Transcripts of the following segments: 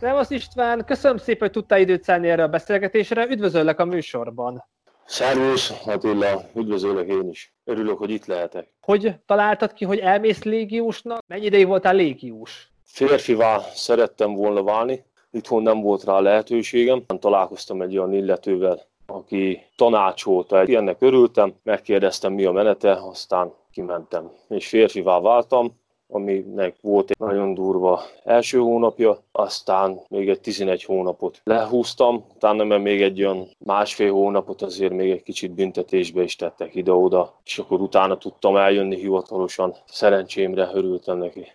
Szevasz István, köszönöm szépen, hogy tudtál időt szállni erre a beszélgetésre, üdvözöllek a műsorban. Szervusz, Attila, üdvözöllek én is. Örülök, hogy itt lehetek. Hogy találtad ki, hogy elmész légiósnak? Mennyi ideig voltál légiós? Férfivá szerettem volna válni, itthon nem volt rá lehetőségem. Találkoztam egy olyan illetővel, aki tanácsolta, ennek örültem, megkérdeztem mi a menete, aztán kimentem. És férfivá váltam, aminek volt egy nagyon durva első hónapja, aztán még egy 11 hónapot lehúztam, utána mert még egy olyan másfél hónapot azért még egy kicsit büntetésbe is tettek ide-oda, és akkor utána tudtam eljönni hivatalosan. Szerencsémre örültem neki.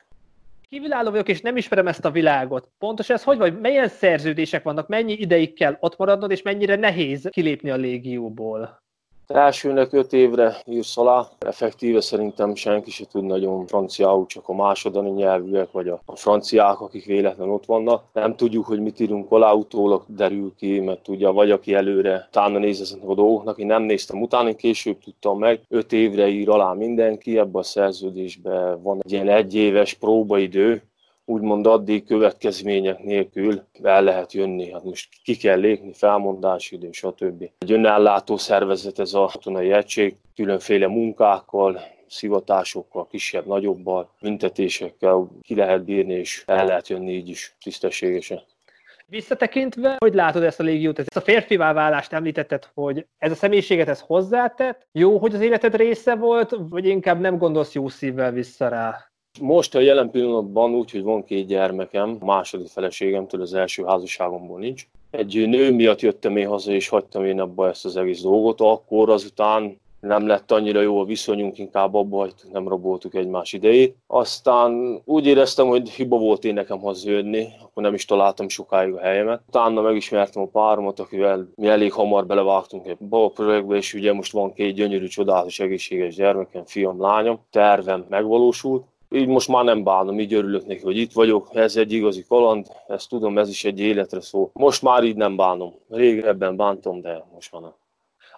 Kívülálló vagyok, és nem ismerem ezt a világot. Pontos ez hogy vagy? Milyen szerződések vannak? Mennyi ideig kell ott maradnod, és mennyire nehéz kilépni a légióból? Elsőnek öt évre írsz alá, effektíve szerintem senki se tud nagyon franciául, csak a másodani nyelvűek, vagy a, a franciák, akik véletlen ott vannak. Nem tudjuk, hogy mit írunk alá, utólag derül ki, mert tudja, vagy aki előre utána néz ezeknek a dolgoknak, én nem néztem utána, később tudtam meg. Öt évre ír alá mindenki, ebben a szerződésben van egy ilyen egyéves próbaidő, úgymond addig következmények nélkül el lehet jönni. Hát most ki kell lépni, felmondási idő, stb. Egy önállátó szervezet ez a katonai egység, különféle munkákkal, szivatásokkal, kisebb, nagyobbal, büntetésekkel ki lehet bírni, és el lehet jönni így is tisztességesen. Visszatekintve, hogy látod ezt a légiót, ezt a férfivá válást említetted, hogy ez a személyiséget ez hozzátett, jó, hogy az életed része volt, vagy inkább nem gondolsz jó szívvel vissza rá? Most a jelen pillanatban úgy, hogy van két gyermekem, második feleségemtől az első házasságomból nincs. Egy nő miatt jöttem én haza, és hagytam én abba ezt az egész dolgot. Akkor azután nem lett annyira jó a viszonyunk, inkább abba hagytuk, nem raboltuk egymás idejét. Aztán úgy éreztem, hogy hiba volt én nekem hazajönni, akkor nem is találtam sokáig a helyemet. Utána megismertem a páromat, akivel mi elég hamar belevágtunk egy baba projektbe, és ugye most van két gyönyörű, csodálatos, egészséges gyermekem, fiam, lányom. Tervem megvalósult így most már nem bánom, így örülök neki, hogy itt vagyok, ez egy igazi kaland, ezt tudom, ez is egy életre szó. Most már így nem bánom. Régebben bántom, de most már nem.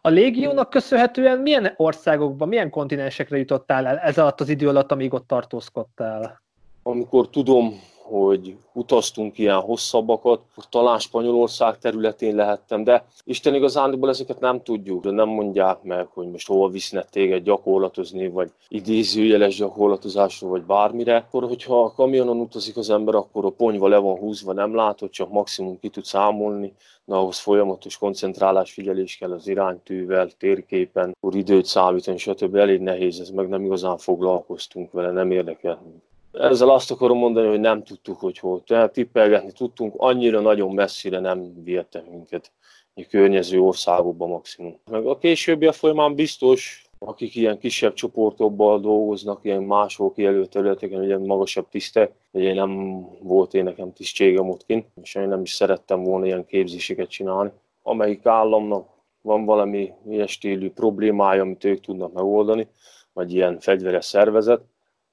A légiónak köszönhetően milyen országokban, milyen kontinensekre jutottál el ez alatt az idő alatt, amíg ott tartózkodtál? Amikor tudom, hogy utaztunk ilyen hosszabbakat, talán Spanyolország területén lehettem, de Isten igazándiból ezeket nem tudjuk, de nem mondják meg, hogy most hova visznek téged gyakorlatozni, vagy idézőjeles gyakorlatozásra, vagy bármire. Akkor, hogyha a kamionon utazik az ember, akkor a ponyva le van húzva, nem látod, csak maximum ki tud számolni, de ahhoz folyamatos koncentrálás, figyelés kell az iránytűvel, térképen, akkor időt számítani, stb. Elég nehéz, ez meg nem igazán foglalkoztunk vele, nem érdekel. Ezzel azt akarom mondani, hogy nem tudtuk, hogy hol. Tehát tippelgetni tudtunk, annyira nagyon messzire nem viette minket a környező országokba maximum. Meg a későbbi a folyamán biztos, akik ilyen kisebb csoportokban dolgoznak, ilyen máshol kijelölt területeken, ilyen magasabb tisztek, ugye nem volt én nekem tisztségem ott kint, és én nem is szerettem volna ilyen képzéseket csinálni. Amelyik államnak van valami ilyen stílű problémája, amit ők tudnak megoldani, vagy ilyen fegyveres szervezet,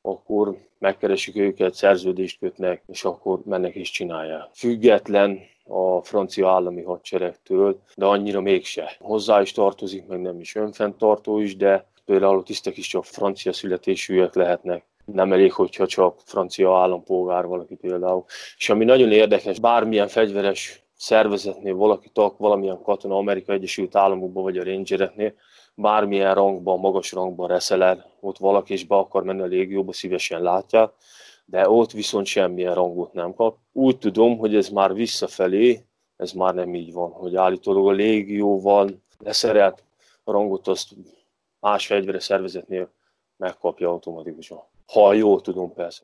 akkor megkeresik őket, szerződést kötnek, és akkor mennek és csinálják. Független a francia állami hadseregtől, de annyira mégse. Hozzá is tartozik, meg nem is önfenntartó is, de például a tisztek is csak francia születésűek lehetnek. Nem elég, hogyha csak francia állampolgár valaki például. És ami nagyon érdekes, bármilyen fegyveres szervezetnél valaki tag, valamilyen katona Amerika Egyesült Államokban vagy a rangereknél, bármilyen rangban, magas rangban reszeler, ott valaki és be akar menni a légióba, szívesen látják, de ott viszont semmilyen rangot nem kap. Úgy tudom, hogy ez már visszafelé, ez már nem így van, hogy állítólag a légióval leszerelt rangot azt más fegyvere szervezetnél megkapja automatikusan. Ha jól tudom, persze.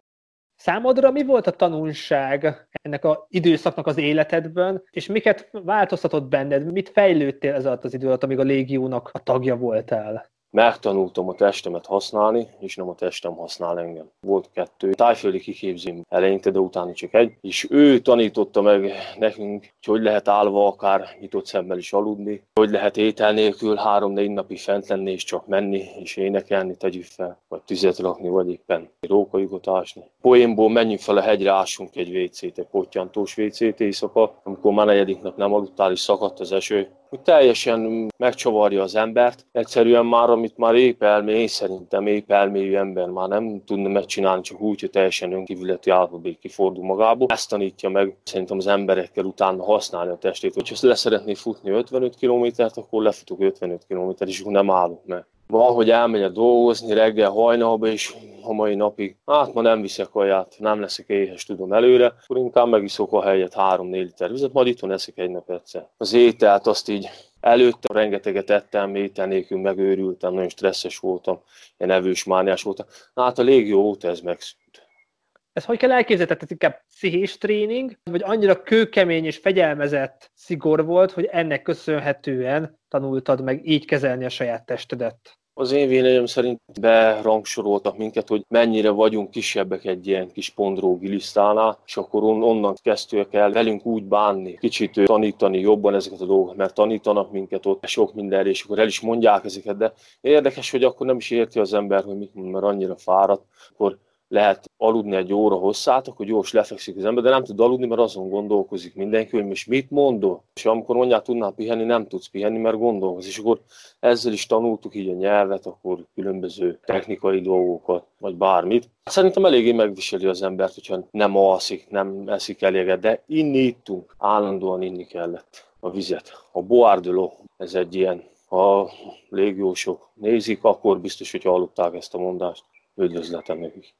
Számodra mi volt a tanulság ennek az időszaknak az életedben, és miket változtatott benned, mit fejlődtél ez alatt az idő alatt, amíg a légiónak a tagja voltál? Megtanultam a testemet használni, és nem a testem használ engem. Volt kettő tájföldi kiképzőm eleinte, de utána csak egy, és ő tanította meg nekünk, hogy hogy lehet állva akár nyitott szemmel is aludni, hogy lehet étel nélkül három-négy napig fent lenni és csak menni és énekelni, tegyük fel, vagy tüzet rakni, vagy éppen rókajukat ásni. Poénból menjünk fel a hegyre, ássunk egy WC-t, egy pottyantós WC-t éjszaka, amikor már negyedik nap nem aludtál és szakadt az eső, hogy teljesen megcsavarja az embert. Egyszerűen már, amit már épp elmé, én szerintem épp elmélyű ember már nem tudna megcsinálni, csak úgy, hogy teljesen önkívületi állapotba kifordul magából. Ezt tanítja meg szerintem az emberekkel utána használni a testét. Hogyha le szeretné futni 55 kilométert, akkor lefutok 55 kilométert, és akkor nem állok meg van, hogy elmegyek dolgozni reggel hajnalba, és a mai napig, hát ma nem viszek kaját, nem leszek éhes, tudom előre, akkor inkább megiszok a helyet 3-4 liter vizet, majd itthon eszek egy nap egyszer. Az ételt azt így előtte rengeteget ettem, étel nélkül megőrültem, nagyon stresszes voltam, ilyen evős mániás voltam. Hát a légió óta ez megszűnt. Ez hogy kell elképzelni? Tehát inkább pszichés tréning, vagy annyira kőkemény és fegyelmezett szigor volt, hogy ennek köszönhetően tanultad meg így kezelni a saját testedet? Az én véleményem szerint berangsoroltak minket, hogy mennyire vagyunk kisebbek egy ilyen kis pondrógi lisztánál, és akkor onnan kezdtük el velünk úgy bánni, kicsit tanítani jobban ezeket a dolgokat, mert tanítanak minket ott sok mindenre, és akkor el is mondják ezeket, de érdekes, hogy akkor nem is érti az ember, hogy mit mond, mert annyira fáradt, akkor lehet aludni egy óra hosszát, akkor gyors lefekszik az ember, de nem tud aludni, mert azon gondolkozik mindenki, hogy most mit mondok. És amikor mondják, tudnál pihenni, nem tudsz pihenni, mert gondolkozik. És akkor ezzel is tanultuk így a nyelvet, akkor különböző technikai dolgokat, vagy bármit. Szerintem eléggé megviseli az embert, hogyha nem alszik, nem eszik eléget, de inni ittunk, állandóan inni kellett a vizet. A boárduló, ez egy ilyen, ha légiósok nézik, akkor biztos, hogy hallották ezt a mondást. Üdvözletem nekik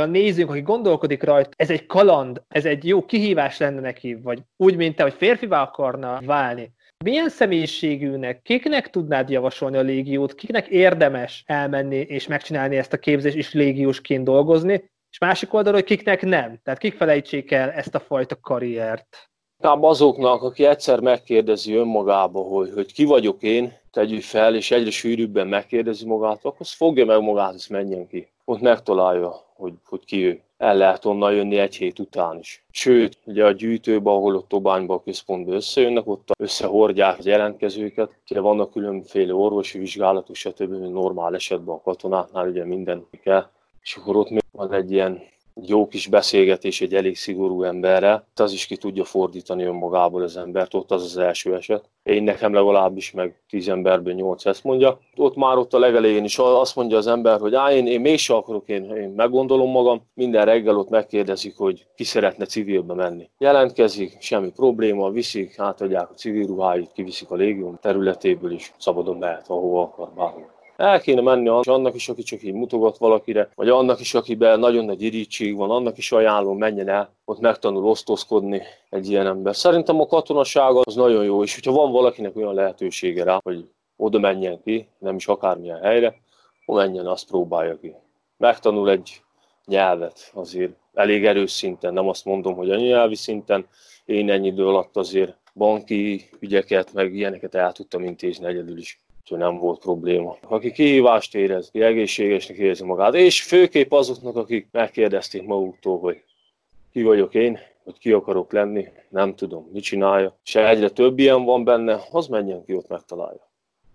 a nézőnk, aki gondolkodik rajta, ez egy kaland, ez egy jó kihívás lenne neki, vagy úgy, mint te, hogy férfivá akarna válni. Milyen személyiségűnek, kiknek tudnád javasolni a légiót, kiknek érdemes elmenni és megcsinálni ezt a képzést és légiósként dolgozni, és másik oldalról, hogy kiknek nem. Tehát kik felejtsék el ezt a fajta karriert. Inkább azoknak, aki egyszer megkérdezi önmagába, hogy, hogy ki vagyok én, tegyük fel, és egyre sűrűbben megkérdezi magát, akkor az fogja meg magát, és menjen ki. Ott megtalálja, hogy, hogy ki ő. El lehet onnan jönni egy hét után is. Sőt, ugye a gyűjtőben, ahol ott Tobányban a központban összejönnek, ott összehordják az jelentkezőket. Ugye vannak különféle orvosi vizsgálatok, stb. normál esetben a katonáknál ugye minden kell. És akkor ott még van egy ilyen jó kis beszélgetés egy elég szigorú emberrel, az is ki tudja fordítani önmagából az embert, ott az az első eset. Én nekem legalábbis meg tíz emberből nyolc ezt mondja. Ott már ott a legelején is azt mondja az ember, hogy á, én, én mégse akarok, én, én meggondolom magam. Minden reggel ott megkérdezik, hogy ki szeretne civilbe menni. Jelentkezik, semmi probléma, viszik, átadják a civil ruháit, kiviszik a légium területéből is, szabadon mehet, ahova akar, bárhol. El kéne menni annak is, aki csak így mutogat valakire, vagy annak is, akiben nagyon nagy irítség van, annak is ajánlom, menjen el, ott megtanul osztozkodni egy ilyen ember. Szerintem a katonaság az nagyon jó, és hogyha van valakinek olyan lehetősége rá, hogy oda menjen ki, nem is akármilyen helyre, akkor menjen, azt próbálja ki. Megtanul egy nyelvet azért elég erős szinten, nem azt mondom, hogy anyanyelvi szinten, én ennyi idő alatt azért banki ügyeket, meg ilyeneket el tudtam intézni egyedül is nem volt probléma. Aki kihívást érez, aki egészségesnek érzi magát, és főképp azoknak, akik megkérdezték maguktól, hogy ki vagyok én, hogy ki akarok lenni, nem tudom, mit csinálja. És egyre több ilyen van benne, az menjen ki, ott megtalálja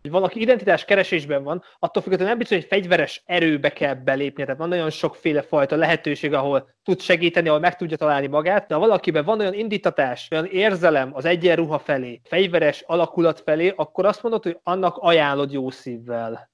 hogy valaki identitás keresésben van, attól függetlenül nem biztos, hogy fegyveres erőbe kell belépni, tehát van nagyon sokféle fajta lehetőség, ahol tud segíteni, ahol meg tudja találni magát, de ha valakiben van olyan indítatás, olyan érzelem az egyenruha felé, fegyveres alakulat felé, akkor azt mondod, hogy annak ajánlod jó szívvel.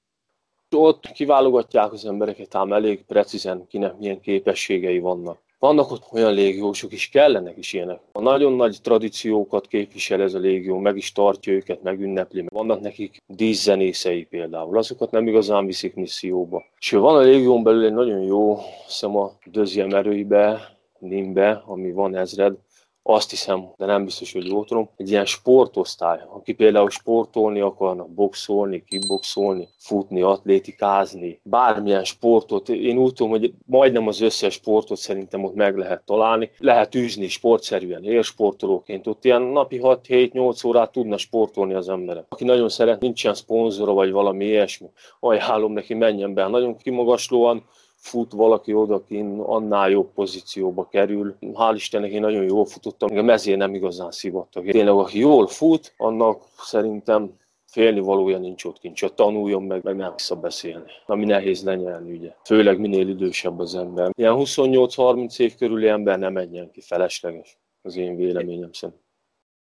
Ott kiválogatják az embereket, ám elég precízen kinek milyen képességei vannak. Vannak ott olyan légiósok is, kellenek is ilyenek. A nagyon nagy tradíciókat képvisel ez a légió, meg is tartja őket, megünnepli. Vannak nekik díszzenészei például, azokat nem igazán viszik misszióba. És van a légión belül egy nagyon jó, szem a Dözjem erőibe, Nimbe, ami van ezred, azt hiszem, de nem biztos, hogy jól tudom, egy ilyen sportosztály, aki például sportolni akarna, boxolni, kickboxolni, futni, atlétikázni, bármilyen sportot, én úgy tudom, hogy majdnem az összes sportot szerintem ott meg lehet találni, lehet űzni sportszerűen, élsportolóként, ott ilyen napi 6-7-8 órát tudna sportolni az emberek. Aki nagyon szeret, nincsen szponzora vagy valami ilyesmi, ajánlom neki, menjen be, nagyon kimagaslóan, fut valaki odakin, annál jobb pozícióba kerül. Hál' Istennek én nagyon jól futottam, még a mezén nem igazán szívottak. Tényleg, aki jól fut, annak szerintem félni valója nincs ott kint, csak tanuljon meg, meg nem vissza beszélni. Ami nehéz lenyelni, ugye. Főleg minél idősebb az ember. Ilyen 28-30 év körüli ember nem menjen ki, felesleges. Az én véleményem szerint.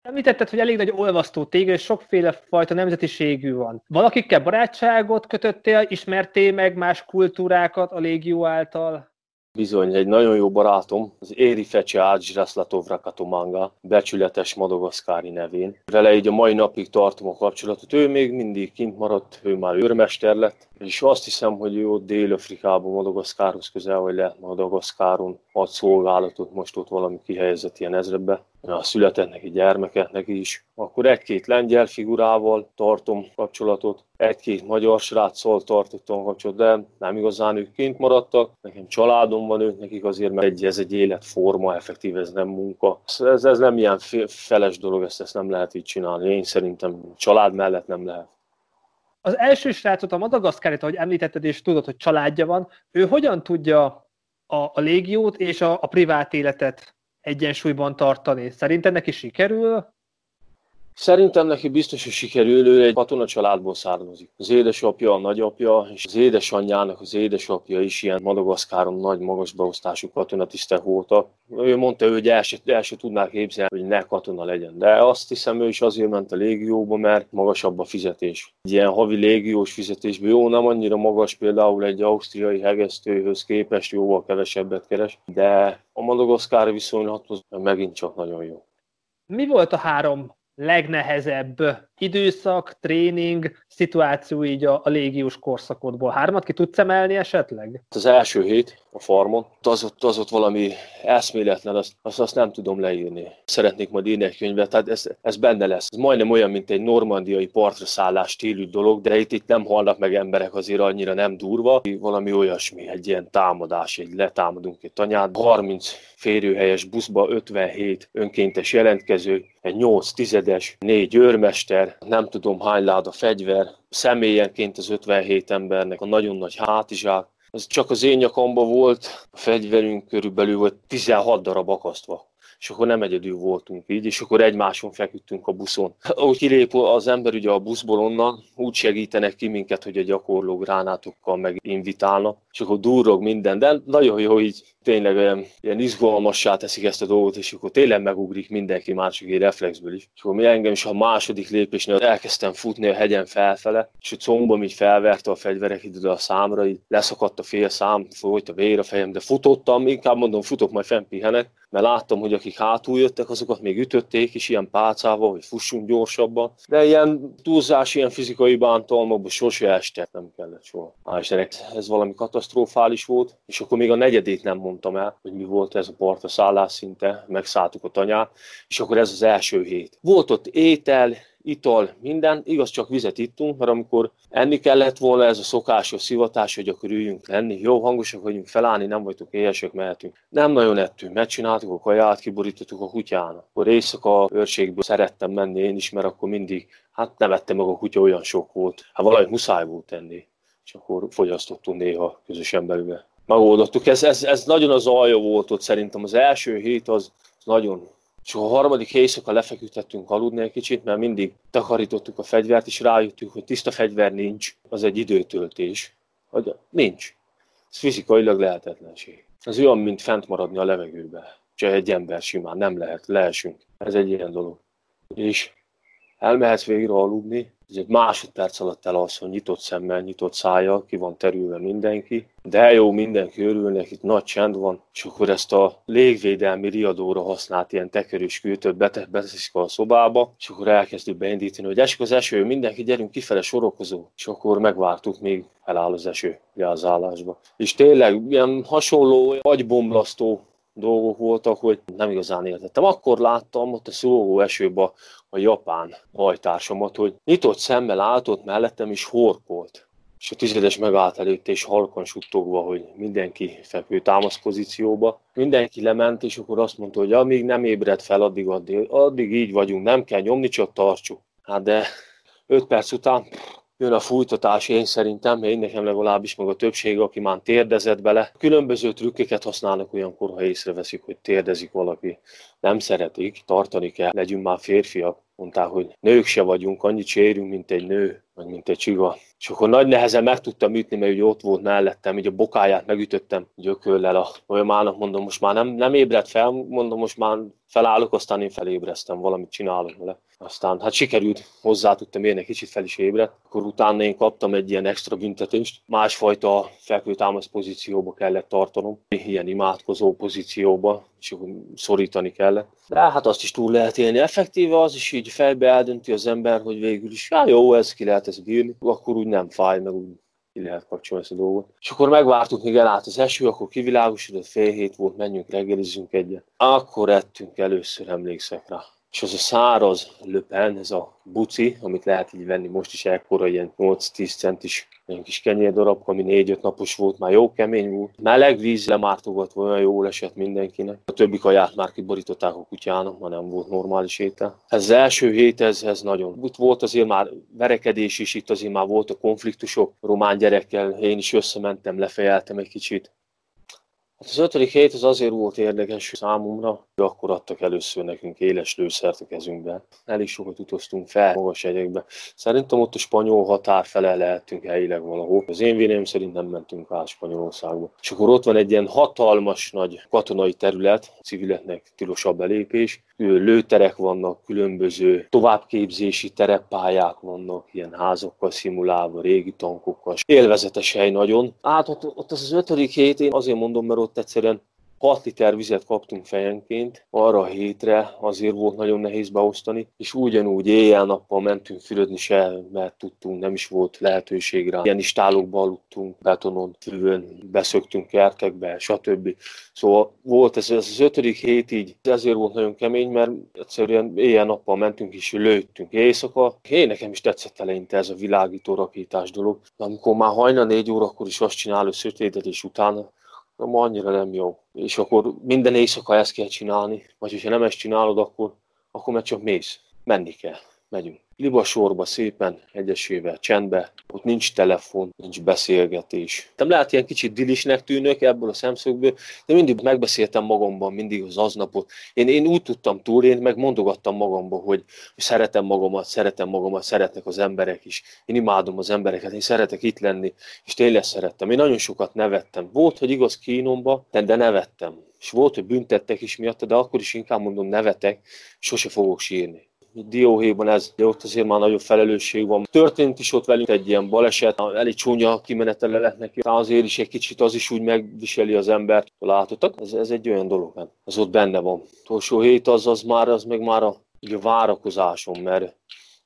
Említetted, hogy elég nagy olvasztó tégely, és sokféle fajta nemzetiségű van. Valakikkel barátságot kötöttél, ismertél meg más kultúrákat a légió által? Bizony, egy nagyon jó barátom, az Éri Fecse Ágyzsraszlatov Rakatomanga, becsületes madagaszkári nevén. Vele így a mai napig tartom a kapcsolatot. Ő még mindig kint maradt, ő már őrmester lett, és azt hiszem, hogy ott Dél-Afrikában, Madagaszkárhoz közel, vagy lehet Madagaszkáron ad szolgálatot, most ott valami kihelyezett ilyen ezredbe. Ja, született neki gyermeke, neki is. Akkor egy-két lengyel figurával tartom kapcsolatot, egy-két magyar sráccal tartottam kapcsolatot, de nem igazán ők kint maradtak. Nekem családom van ők, nekik azért, mert egy, ez egy életforma, effektív, ez nem munka. Ez, ez nem ilyen feles dolog, ezt, ezt nem lehet így csinálni. Én szerintem család mellett nem lehet. Az első srácot, a Madagaszkárit, ahogy említetted, és tudod, hogy családja van, ő hogyan tudja a, a légiót és a, a privát életet egyensúlyban tartani? Szerinted neki sikerül? Szerintem neki biztos, hogy sikerül, ő egy katona családból származik. Az édesapja, a nagyapja, és az édesanyjának az édesapja is ilyen Madagaszkáron nagy, magas beosztású katonatisztek voltak. Ő mondta, hogy el se, el se tudnák képzelni, hogy ne katona legyen. De azt hiszem, ő is azért ment a légióba, mert magasabb a fizetés. Egy ilyen havi légiós fizetésből jó, nem annyira magas például egy ausztriai hegesztőhöz képest jóval kevesebbet keres, de a madagaszkári viszonylathoz megint csak nagyon jó. Mi volt a három legnehezebb időszak, tréning, szituáció így a, a légiós korszakodból? Hármat ki tudsz emelni esetleg? Az első hét a farmon, az ott, az ott valami eszméletlen, azt, azt, azt nem tudom leírni. Szeretnék majd írni egy könyvet, tehát ez, ez benne lesz. Ez majdnem olyan, mint egy normandiai partra szállás stílű dolog, de itt, itt nem halnak meg emberek azért annyira nem durva. Valami olyasmi, egy ilyen támadás, egy letámadunk egy tanyát. 30 férőhelyes buszba 57 önkéntes jelentkező, egy 8 tizedes, négy őrmester, nem tudom hány láda fegyver, személyenként az 57 embernek a nagyon nagy hátizsák, ez csak az én nyakamba volt, a fegyverünk körülbelül volt 16 darab akasztva és akkor nem egyedül voltunk így, és akkor egymáson feküdtünk a buszon. Ahogy kilép az ember ugye a buszból onnan, úgy segítenek ki minket, hogy a gyakorló gránátokkal meg invitálnak, és akkor durrog minden, de nagyon jó, így tényleg olyan, ilyen izgalmassá teszik ezt a dolgot, és akkor tényleg megugrik mindenki már csak egy reflexből is. És akkor mi engem is a második lépésnél elkezdtem futni a hegyen felfele, és a combom így felverte a fegyverek ide a számra, így leszakadt a fél szám, folyt a vér a fejem, de futottam, inkább mondom, futok, majd fennpihenek, mert láttam, hogy akik hátul jöttek, azokat még ütötték, és ilyen pálcával, hogy fussunk gyorsabban. De ilyen túlzás, ilyen fizikai bántalmakban sose estek, nem kellett soha. Hál' ez valami katasztrofális volt, és akkor még a negyedét nem mondtam el, hogy mi volt ez a parta szállás szinte, megszálltuk a tanyát, és akkor ez az első hét. Volt ott étel, ital, minden, igaz csak vizet ittunk, mert amikor enni kellett volna ez a szokásos szivatás, hogy akkor üljünk lenni, jó hangosak vagyunk, felállni, nem vagyunk éhesek, mehetünk. Nem nagyon ettünk, megcsináltuk a kaját, kiborítottuk a kutyának. Akkor éjszaka őrségből szerettem menni én is, mert akkor mindig, hát nem ettem meg a kutya, olyan sok volt. Hát valahogy muszáj volt tenni, és akkor fogyasztottunk néha közösen belőle. Megoldottuk, ez, ez, ez nagyon az alja volt ott szerintem. Az első hét az nagyon és a harmadik éjszaka lefeküdtettünk aludni egy kicsit, mert mindig takarítottuk a fegyvert, és rájöttünk, hogy tiszta fegyver nincs, az egy időtöltés. Hogy nincs. Ez fizikailag lehetetlenség. Ez olyan, mint fent maradni a levegőbe. Csak egy ember simán nem lehet, leesünk. Ez egy ilyen dolog. És elmehetsz végre aludni, ez egy másodperc alatt elalszol, nyitott szemmel, nyitott szája, ki van terülve mindenki, de jó, mindenki örül, neki nagy csend van, és akkor ezt a légvédelmi riadóra használt ilyen tekerős kűtőt beteszik a szobába, és akkor elkezdjük beindítani, hogy esik az eső, mindenki gyerünk kifele sorokozó, és akkor megvártuk, még eláll az eső az. És tényleg ilyen hasonló, agybomlasztó dolgok voltak, hogy nem igazán értettem. Akkor láttam ott a szóló esőbe a japán hajtársamat, hogy nyitott szemmel állt ott mellettem is horkolt. És a tizedes megállt előtte, és halkan suttogva, hogy mindenki fekvő támaszpozícióba. Mindenki lement, és akkor azt mondta, hogy amíg nem ébred fel, addig, addig, addig így vagyunk, nem kell nyomni, csak tartsuk. Hát de öt perc után jön a fújtatás, én szerintem, én nekem legalábbis, meg a többség, aki már térdezett bele. Különböző trükköket használnak olyankor, ha észreveszik, hogy térdezik valaki. Nem szeretik, tartani kell, legyünk már férfiak. Mondták, hogy nők se vagyunk, annyit sérünk, mint egy nő. Vagy mint egy csiga. És akkor nagy nehezen meg tudtam ütni, mert ugye ott volt mellettem, így a bokáját megütöttem gyökörrel a olyamának, mondom, most már nem, nem ébredt fel, mondom, most már felállok, aztán én felébreztem, valamit csinálok vele. Aztán hát sikerült, hozzá tudtam érni, kicsit fel is ébredt. Akkor utána én kaptam egy ilyen extra büntetést. Másfajta fekvőtámasz pozícióba kellett tartanom, ilyen imádkozó pozícióba, és akkor szorítani kellett. De hát azt is túl lehet élni. Effektíve az is így fejbe eldönti az ember, hogy végül is, já, jó, ez ki lehet ezt bírni, akkor úgy nem fáj, meg úgy ki lehet kapcsolni ezt a dolgot. És akkor megvártuk, míg elállt az eső, akkor kivilágosodott, fél hét volt, menjünk, reggelizzünk egyet. Akkor ettünk először, emlékszek rá és az a száraz löpen, ez a buci, amit lehet így venni most is ekkora, ilyen 8-10 centis ilyen kis darab, ami 4-5 napos volt, már jó kemény volt. Meleg víz lemártogatva olyan jól esett mindenkinek. A többi kaját már kiborították a kutyának, ma nem volt normális étel. Ez az első hét, ez, ez nagyon. Itt volt azért már verekedés is, itt azért már a konfliktusok román gyerekkel. Én is összementem, lefejeltem egy kicsit. Hát az ötödik hét az azért volt érdekes számomra, hogy akkor adtak először nekünk éles lőszert a kezünkbe. Elég sokat utaztunk fel magas egyekbe. Szerintem ott a spanyol határ fele lehetünk helyileg valahol. Az én véleményem szerint nem mentünk át Spanyolországba. És akkor ott van egy ilyen hatalmas nagy katonai terület, civileknek tilos a belépés, lőterek vannak, különböző továbbképzési tereppályák vannak, ilyen házakkal szimulálva, régi tankokkal. Élvezetes hely nagyon. Hát ott, ott az az ötödik hét, én azért mondom, mert ott egyszerűen 6 liter vizet kaptunk fejenként, arra a hétre azért volt nagyon nehéz beosztani, és ugyanúgy éjjel-nappal mentünk fürödni se, mert tudtunk, nem is volt lehetőség rá. Ilyen istálokba aludtunk, betonon, fűvön, beszöktünk kertekbe, stb. Szóval volt ez, ez az ötödik hét így, ezért volt nagyon kemény, mert egyszerűen éjjel-nappal mentünk és lőttünk éjszaka. Én nekem is tetszett eleinte ez a világító rakétás dolog. Amikor már hajna négy órakor is azt csinál, hogy sötétet, és utána na, ma annyira nem jó. És akkor minden éjszaka ezt kell csinálni, vagy hogyha nem ezt csinálod, akkor, akkor meg csak mész. Menni kell. Megyünk libasorba szépen, egyesével, csendbe, ott nincs telefon, nincs beszélgetés. Nem lehet ilyen kicsit dilisnek tűnök ebből a szemszögből, de mindig megbeszéltem magamban mindig az aznapot. Én, én úgy tudtam túl, én meg mondogattam magamban, hogy szeretem magamat, szeretem magamat, szeretnek az emberek is. Én imádom az embereket, én szeretek itt lenni, és tényleg szerettem. Én nagyon sokat nevettem. Volt, hogy igaz kínomba, de, de nevettem. És volt, hogy büntettek is miatt, de akkor is inkább mondom nevetek, sose fogok sírni. Dióhéjban ez, de ott azért már nagyobb felelősség van. Történt is ott velünk egy ilyen baleset, elég csúnya kimenetele lett neki, de azért is egy kicsit az is úgy megviseli az embert. Látottak? Ez, ez egy olyan dolog, ez ott benne van. Utolsó hét az, az már, az meg már a, a várakozásom, mert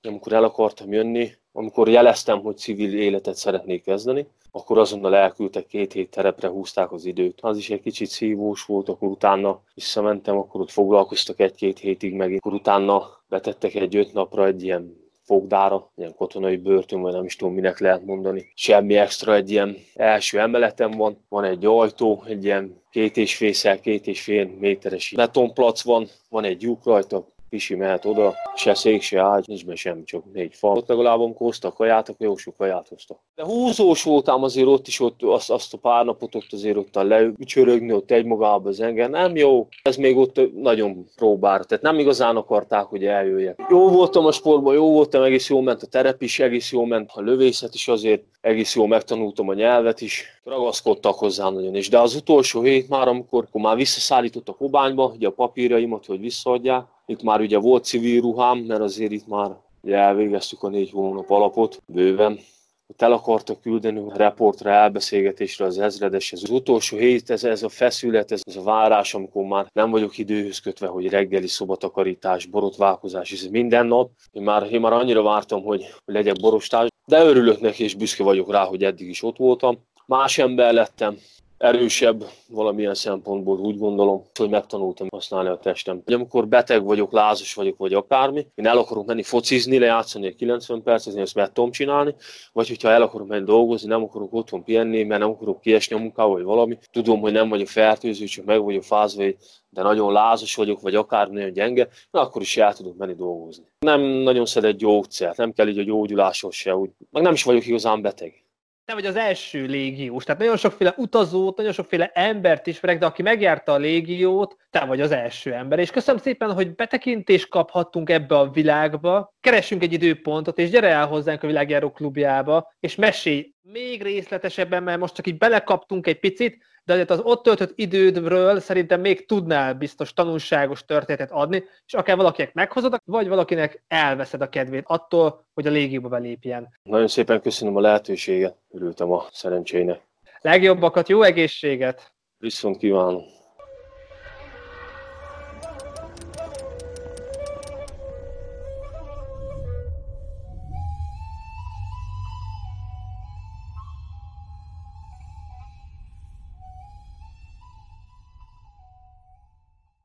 amikor el akartam jönni, amikor jeleztem, hogy civil életet szeretnék kezdeni, akkor azonnal elküldtek két hét terepre, húzták az időt. Az is egy kicsit szívós volt, akkor utána visszamentem, akkor ott foglalkoztak egy-két hétig meg, akkor utána betettek egy öt napra egy ilyen fogdára, ilyen katonai börtön, vagy nem is tudom, minek lehet mondani. Semmi extra, egy ilyen első emeletem van, van egy ajtó, egy ilyen két és félszer, két és fél méteres betonplac van, van egy lyuk rajta, Pisi mehet oda, se szék, se ágy, nincs benne semmi, csak négy fal. Ott legalább amikor hoztak kaját, akkor jó sok kaját hoztak. De húzós voltam azért ott is, ott azt, azt a pár napot ott azért ott a leücsörögni, ott egy magába az engem. Nem jó, ez még ott nagyon próbára, tehát nem igazán akarták, hogy eljöjjek. Jó voltam a sportban, jó voltam, egész jó ment a terep is, egész jó ment a lövészet is azért, egész jó megtanultam a nyelvet is, ragaszkodtak hozzá nagyon is. De az utolsó hét már, amikor, amikor már visszaszállítottak Kobányba, ugye a papírjaimat, hogy visszaadják, itt már ugye volt civil ruhám, mert azért itt már ugye elvégeztük a négy hónap alapot, bőven. Ott el akartak küldeni a reportra, elbeszélgetésre az ezredes. Ez az utolsó hét, ez, ez a feszület, ez, ez a várás, amikor már nem vagyok időhöz kötve, hogy reggeli szobatakarítás, borotválkozás, ez minden nap. Én már, én már annyira vártam, hogy, hogy legyek borostás, de örülök neki, és büszke vagyok rá, hogy eddig is ott voltam. Más ember lettem, erősebb valamilyen szempontból, úgy gondolom, hogy megtanultam használni a testem. Amikor beteg vagyok, lázas vagyok, vagy akármi, én el akarok menni focizni, lejátszani egy 90 percet, én ezt meg tudom csinálni, vagy hogyha el akarok menni dolgozni, nem akarok otthon pihenni, mert nem akarok kiesni a munkába, vagy valami. Tudom, hogy nem vagyok fertőző, csak meg vagyok fázva, de nagyon lázas vagyok, vagy akár nagyon gyenge, na akkor is el tudok menni dolgozni. Nem nagyon szedett gyógyszert, nem kell így a gyógyuláshoz se, úgy, meg nem is vagyok igazán beteg te vagy az első légiós. Tehát nagyon sokféle utazót, nagyon sokféle embert ismerek, de aki megjárta a légiót, te vagy az első ember. És köszönöm szépen, hogy betekintést kaphattunk ebbe a világba. Keressünk egy időpontot, és gyere el hozzánk a világjáró klubjába, és mesélj még részletesebben, mert most csak így belekaptunk egy picit, de azért az ott töltött idődről szerintem még tudnál biztos tanulságos történetet adni, és akár valakinek meghozod, vagy valakinek elveszed a kedvét attól, hogy a légióba belépjen. Nagyon szépen köszönöm a lehetőséget, örültem a szerencsének. Legjobbakat, jó egészséget! Viszont kívánom!